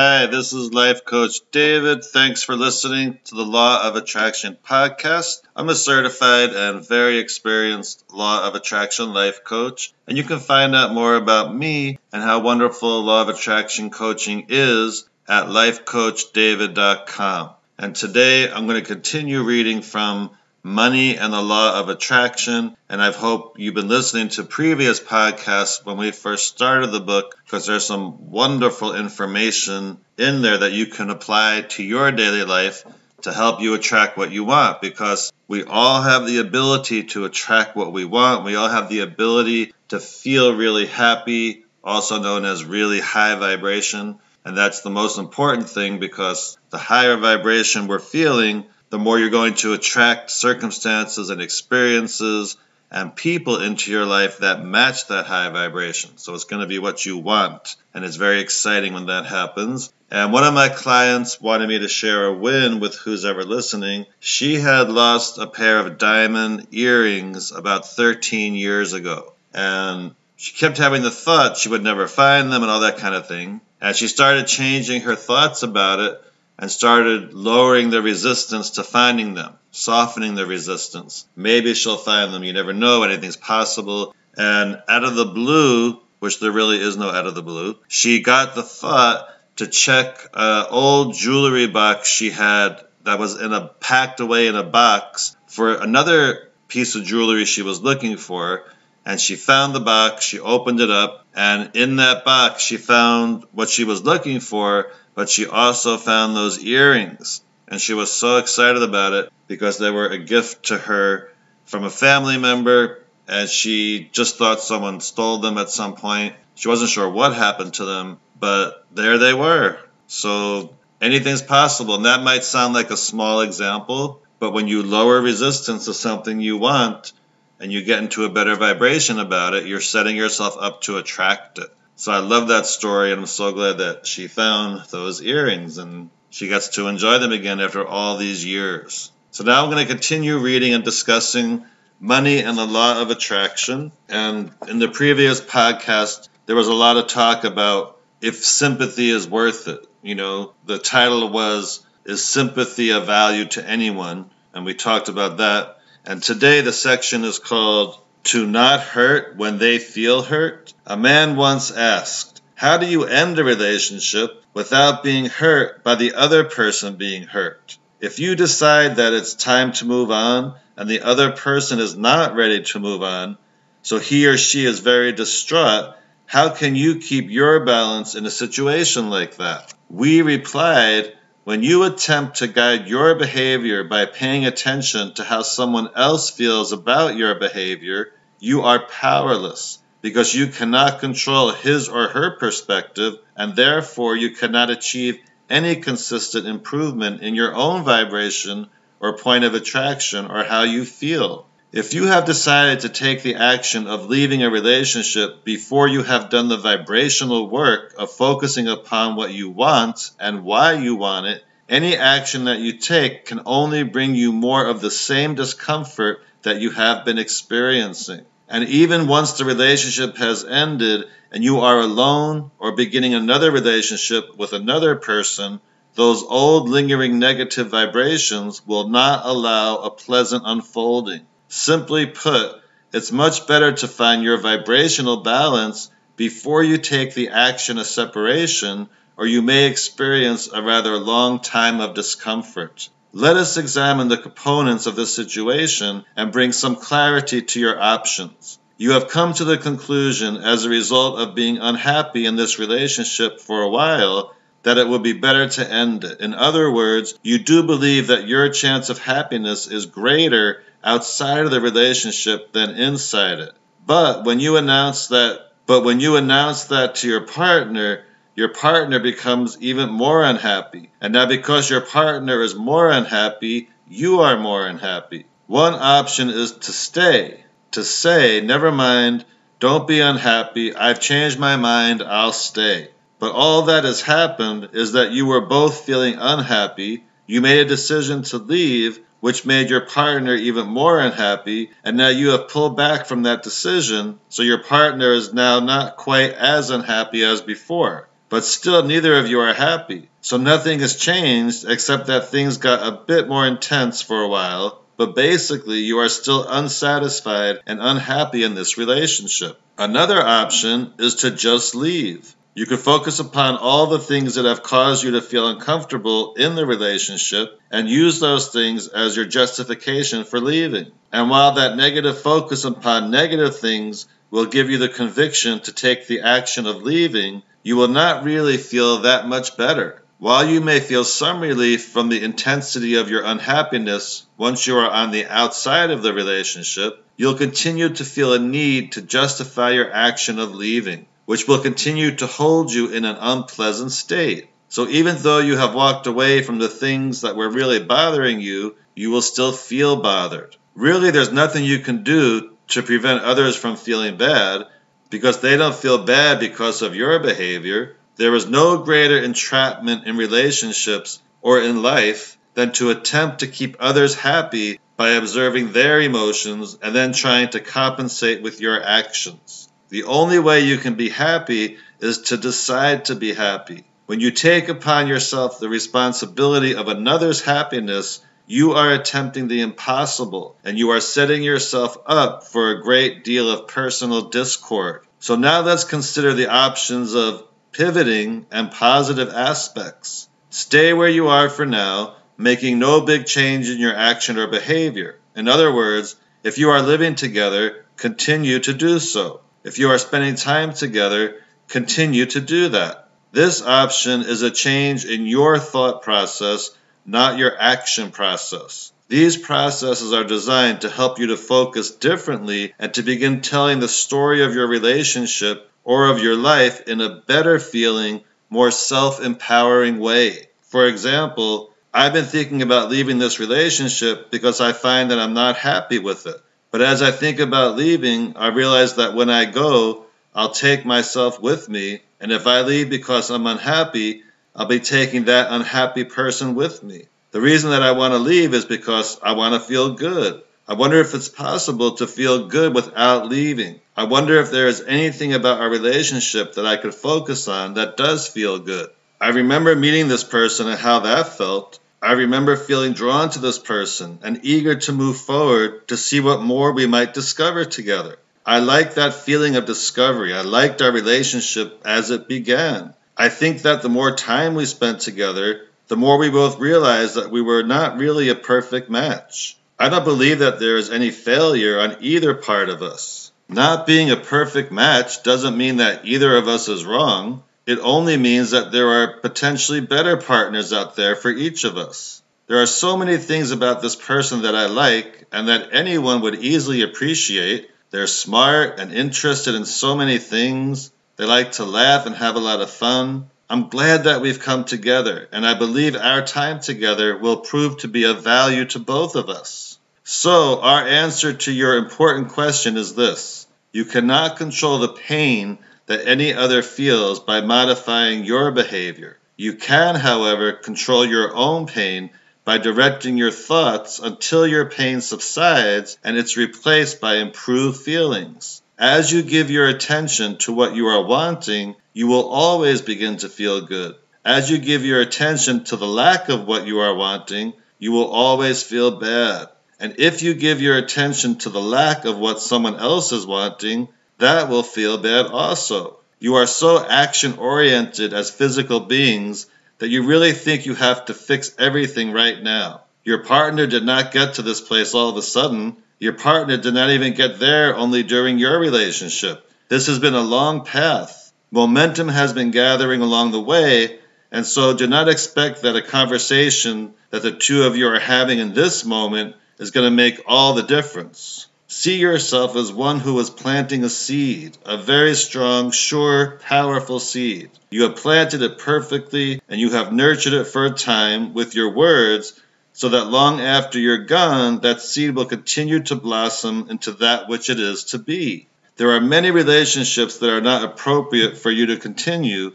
Hi, this is Life Coach David. Thanks for listening to the Law of Attraction podcast. I'm a certified and very experienced Law of Attraction life coach, and you can find out more about me and how wonderful Law of Attraction coaching is at lifecoachdavid.com. And today I'm going to continue reading from Money and the Law of Attraction. And I hope you've been listening to previous podcasts when we first started the book because there's some wonderful information in there that you can apply to your daily life to help you attract what you want because we all have the ability to attract what we want. We all have the ability to feel really happy, also known as really high vibration. And that's the most important thing because the higher vibration we're feeling, the more you're going to attract circumstances and experiences and people into your life that match that high vibration. So it's going to be what you want. And it's very exciting when that happens. And one of my clients wanted me to share a win with who's ever listening. She had lost a pair of diamond earrings about 13 years ago. And she kept having the thought she would never find them and all that kind of thing. And she started changing her thoughts about it and started lowering the resistance to finding them, softening the resistance. Maybe she'll find them. You never know. Anything's possible. And out of the blue, which there really is no out of the blue, she got the thought to check an old jewelry box she had that was in a packed away in a box for another piece of jewelry she was looking for. And she found the box, she opened it up, and in that box she found what she was looking for, but she also found those earrings. And she was so excited about it because they were a gift to her from a family member. And she just thought someone stole them at some point. She wasn't sure what happened to them, but there they were. So anything's possible. And that might sound like a small example, but when you lower resistance to something you want and you get into a better vibration about it, you're setting yourself up to attract it. So I love that story, and I'm so glad that she found those earrings and she gets to enjoy them again after all these years. So now I'm going to continue reading and discussing money and the law of attraction. And in the previous podcast, there was a lot of talk about if sympathy is worth it. You know, the title was Is Sympathy of Value to Anyone? And we talked about that. And today the section is called to not hurt when they feel hurt? A man once asked, How do you end a relationship without being hurt by the other person being hurt? If you decide that it's time to move on and the other person is not ready to move on, so he or she is very distraught, how can you keep your balance in a situation like that? We replied, when you attempt to guide your behavior by paying attention to how someone else feels about your behavior, you are powerless because you cannot control his or her perspective, and therefore you cannot achieve any consistent improvement in your own vibration or point of attraction or how you feel. If you have decided to take the action of leaving a relationship before you have done the vibrational work of focusing upon what you want and why you want it, any action that you take can only bring you more of the same discomfort that you have been experiencing. And even once the relationship has ended and you are alone or beginning another relationship with another person, those old lingering negative vibrations will not allow a pleasant unfolding. Simply put, it's much better to find your vibrational balance before you take the action of separation, or you may experience a rather long time of discomfort. Let us examine the components of this situation and bring some clarity to your options. You have come to the conclusion, as a result of being unhappy in this relationship for a while, that it would be better to end it. In other words, you do believe that your chance of happiness is greater outside of the relationship than inside it. But when you announce that but when you announce that to your partner, your partner becomes even more unhappy. And now, because your partner is more unhappy, you are more unhappy. One option is to stay, to say, never mind, don't be unhappy, I've changed my mind, I'll stay. But all that has happened is that you were both feeling unhappy, you made a decision to leave, which made your partner even more unhappy, and now you have pulled back from that decision, so your partner is now not quite as unhappy as before. but still neither of you are happy. So nothing has changed except that things got a bit more intense for a while, but basically you are still unsatisfied and unhappy in this relationship. Another option is to just leave. You can focus upon all the things that have caused you to feel uncomfortable in the relationship and use those things as your justification for leaving. And while that negative focus upon negative things will give you the conviction to take the action of leaving, you will not really feel that much better. While you may feel some relief from the intensity of your unhappiness once you are on the outside of the relationship, you'll continue to feel a need to justify your action of leaving, which will continue to hold you in an unpleasant state. So even though you have walked away from the things that were really bothering you, you will still feel bothered. Really, there's nothing you can do to prevent others from feeling bad because they don't feel bad because of your behavior. There is no greater entrapment in relationships or in life than to attempt to keep others happy by observing their emotions and then trying to compensate with your actions. The only way you can be happy is to decide to be happy. When you take upon yourself the responsibility of another's happiness, you are attempting the impossible and you are setting yourself up for a great deal of personal discord. So now let's consider the options of pivoting, and positive aspects. Stay where you are for now, making no big change in your action or behavior. In other words, if you are living together, continue to do so. If you are spending time together, continue to do that. This option is a change in your thought process, not your action process. These processes are designed to help you to focus differently and to begin telling the story of your relationship or of your life in a better feeling, more self empowering way. For example, I've been thinking about leaving this relationship because I find that I'm not happy with it. But as I think about leaving, I realize that when I go, I'll take myself with me. And if I leave because I'm unhappy, I'll be taking that unhappy person with me. The reason that I want to leave is because I want to feel good. I wonder if it's possible to feel good without leaving. I wonder if there is anything about our relationship that I could focus on that does feel good. I remember meeting this person and how that felt. I remember feeling drawn to this person and eager to move forward to see what more we might discover together. I liked that feeling of discovery. I liked our relationship as it began. I think that the more time we spent together, the more we both realized that we were not really a perfect match. I don't believe that there is any failure on either part of us. Not being a perfect match doesn't mean that either of us is wrong. It only means that there are potentially better partners out there for each of us. There are so many things about this person that I like and that anyone would easily appreciate. They're smart and interested in so many things. They like to laugh and have a lot of fun. I'm glad that we've come together, and I believe our time together will prove to be of value to both of us. So, our answer to your important question is this you cannot control the pain that any other feels by modifying your behavior. You can, however, control your own pain by directing your thoughts until your pain subsides and it's replaced by improved feelings. As you give your attention to what you are wanting, you will always begin to feel good. As you give your attention to the lack of what you are wanting, you will always feel bad. And if you give your attention to the lack of what someone else is wanting, that will feel bad also. You are so action oriented as physical beings that you really think you have to fix everything right now. Your partner did not get to this place all of a sudden. Your partner did not even get there only during your relationship. This has been a long path. Momentum has been gathering along the way, and so do not expect that a conversation that the two of you are having in this moment is going to make all the difference. See yourself as one who is planting a seed, a very strong, sure, powerful seed. You have planted it perfectly and you have nurtured it for a time with your words so that long after you're gone, that seed will continue to blossom into that which it is to be. There are many relationships that are not appropriate for you to continue,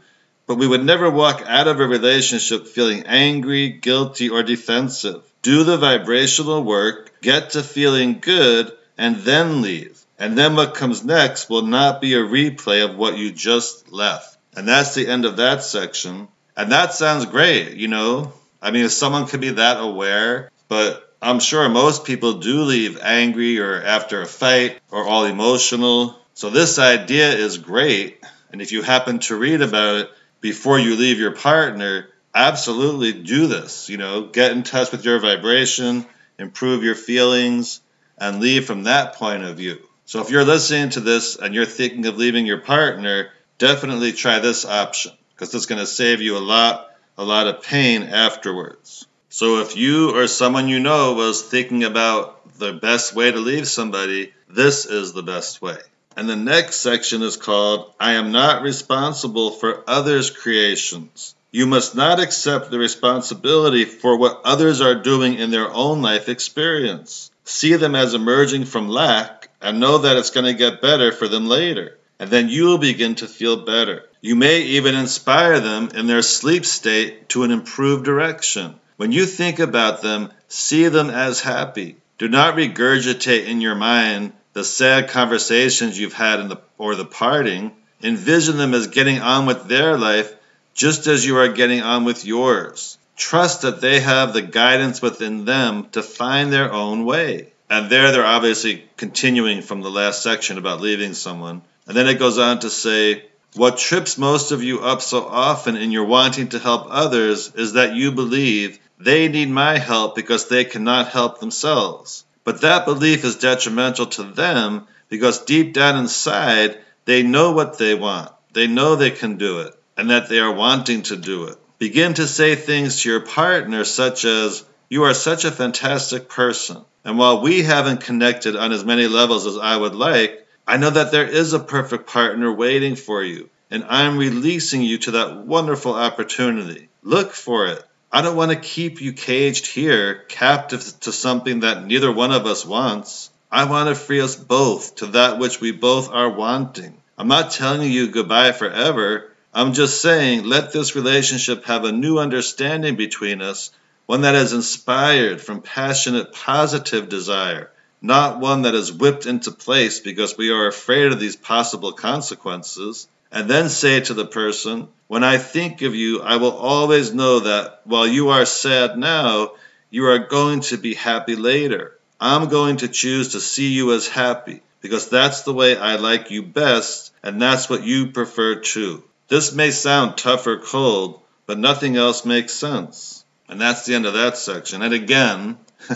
but we would never walk out of a relationship feeling angry, guilty, or defensive do the vibrational work, get to feeling good, and then leave. And then what comes next will not be a replay of what you just left. And that's the end of that section. And that sounds great, you know? I mean, if someone could be that aware, but I'm sure most people do leave angry or after a fight or all emotional. So this idea is great. And if you happen to read about it before you leave your partner, absolutely do this. You know, get in touch with your vibration, improve your feelings, and leave from that point of view. So if you're listening to this and you're thinking of leaving your partner, definitely try this option because it's going to save you a lot, a lot of pain afterwards. So if you or someone you know was thinking about the best way to leave somebody, this is the best way. And the next section is called I am not responsible for others' creations. You must not accept the responsibility for what others are doing in their own life experience. See them as emerging from lack and know that it's going to get better for them later. And then you will begin to feel better. You may even inspire them in their sleep state to an improved direction. When you think about them, see them as happy. Do not regurgitate in your mind the sad conversations you've had in the, or the parting. Envision them as getting on with their life just as you are getting on with yours. Trust that they have the guidance within them to find their own way. And there they're obviously continuing from the last section about leaving someone. And then it goes on to say, What trips most of you up so often in your wanting to help others is that you believe they need my help because they cannot help themselves. But that belief is detrimental to them because deep down inside, they know what they want. They know they can do it and that they are wanting to do it. Begin to say things to your partner, such as, You are such a fantastic person. And while we haven't connected on as many levels as I would like, I know that there is a perfect partner waiting for you, and I'm releasing you to that wonderful opportunity. Look for it. I don't want to keep you caged here, captive to something that neither one of us wants. I want to free us both to that which we both are wanting. I'm not telling you goodbye forever. I'm just saying, let this relationship have a new understanding between us, one that is inspired from passionate, positive desire, not one that is whipped into place because we are afraid of these possible consequences. And then say to the person, When I think of you, I will always know that while you are sad now, you are going to be happy later. I'm going to choose to see you as happy because that's the way I like you best, and that's what you prefer too. This may sound tough or cold, but nothing else makes sense. And that's the end of that section. And again,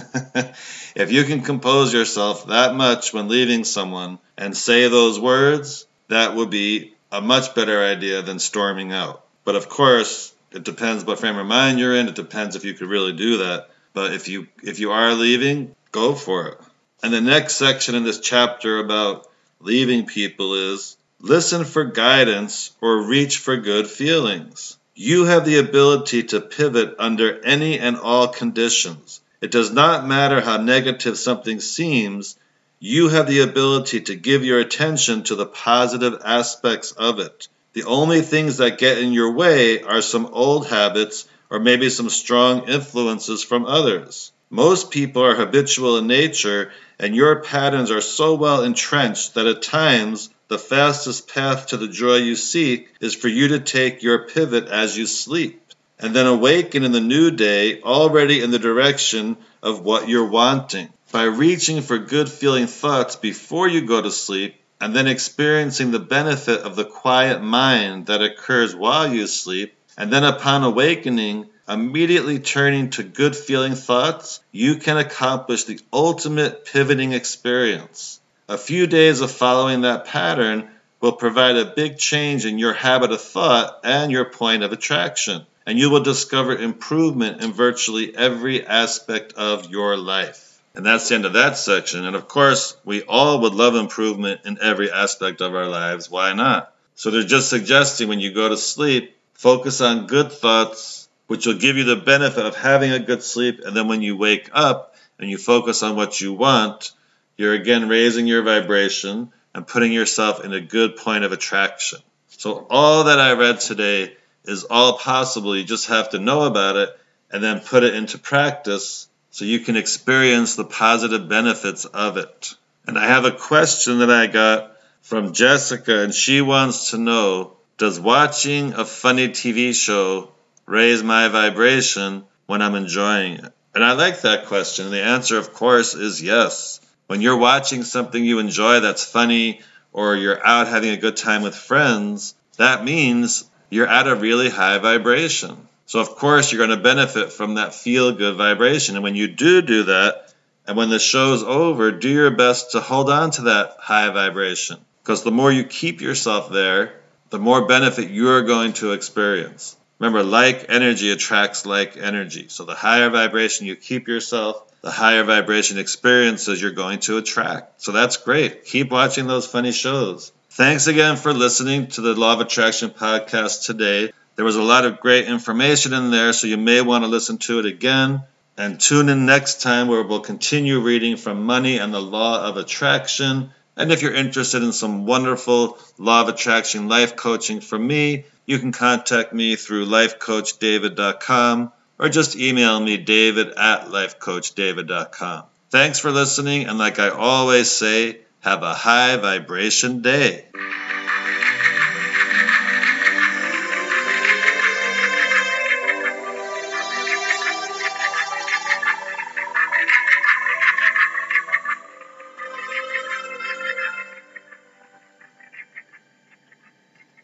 if you can compose yourself that much when leaving someone and say those words, that would be a much better idea than storming out. But of course, it depends what frame of mind you're in. It depends if you could really do that. But if you if you are leaving, go for it. And the next section in this chapter about leaving people is Listen for guidance or reach for good feelings. You have the ability to pivot under any and all conditions. It does not matter how negative something seems, you have the ability to give your attention to the positive aspects of it. The only things that get in your way are some old habits or maybe some strong influences from others. Most people are habitual in nature, and your patterns are so well entrenched that at times the fastest path to the joy you seek is for you to take your pivot as you sleep, and then awaken in the new day already in the direction of what you're wanting. By reaching for good feeling thoughts before you go to sleep, and then experiencing the benefit of the quiet mind that occurs while you sleep, and then upon awakening, immediately turning to good feeling thoughts, you can accomplish the ultimate pivoting experience. A few days of following that pattern will provide a big change in your habit of thought and your point of attraction, and you will discover improvement in virtually every aspect of your life. And that's the end of that section. And of course, we all would love improvement in every aspect of our lives. Why not? So they're just suggesting when you go to sleep, focus on good thoughts, which will give you the benefit of having a good sleep. And then when you wake up and you focus on what you want, you're again raising your vibration and putting yourself in a good point of attraction. So, all that I read today is all possible. You just have to know about it and then put it into practice so you can experience the positive benefits of it. And I have a question that I got from Jessica, and she wants to know Does watching a funny TV show raise my vibration when I'm enjoying it? And I like that question. The answer, of course, is yes. When you're watching something you enjoy that's funny, or you're out having a good time with friends, that means you're at a really high vibration. So, of course, you're going to benefit from that feel good vibration. And when you do do that, and when the show's over, do your best to hold on to that high vibration. Because the more you keep yourself there, the more benefit you're going to experience. Remember, like energy attracts like energy. So, the higher vibration you keep yourself, the higher vibration experiences you're going to attract. So, that's great. Keep watching those funny shows. Thanks again for listening to the Law of Attraction podcast today. There was a lot of great information in there, so you may want to listen to it again. And tune in next time where we'll continue reading from Money and the Law of Attraction. And if you're interested in some wonderful Law of Attraction life coaching from me, you can contact me through lifecoachdavid.com or just email me david at lifecoachdavid.com. Thanks for listening, and like I always say, have a high vibration day.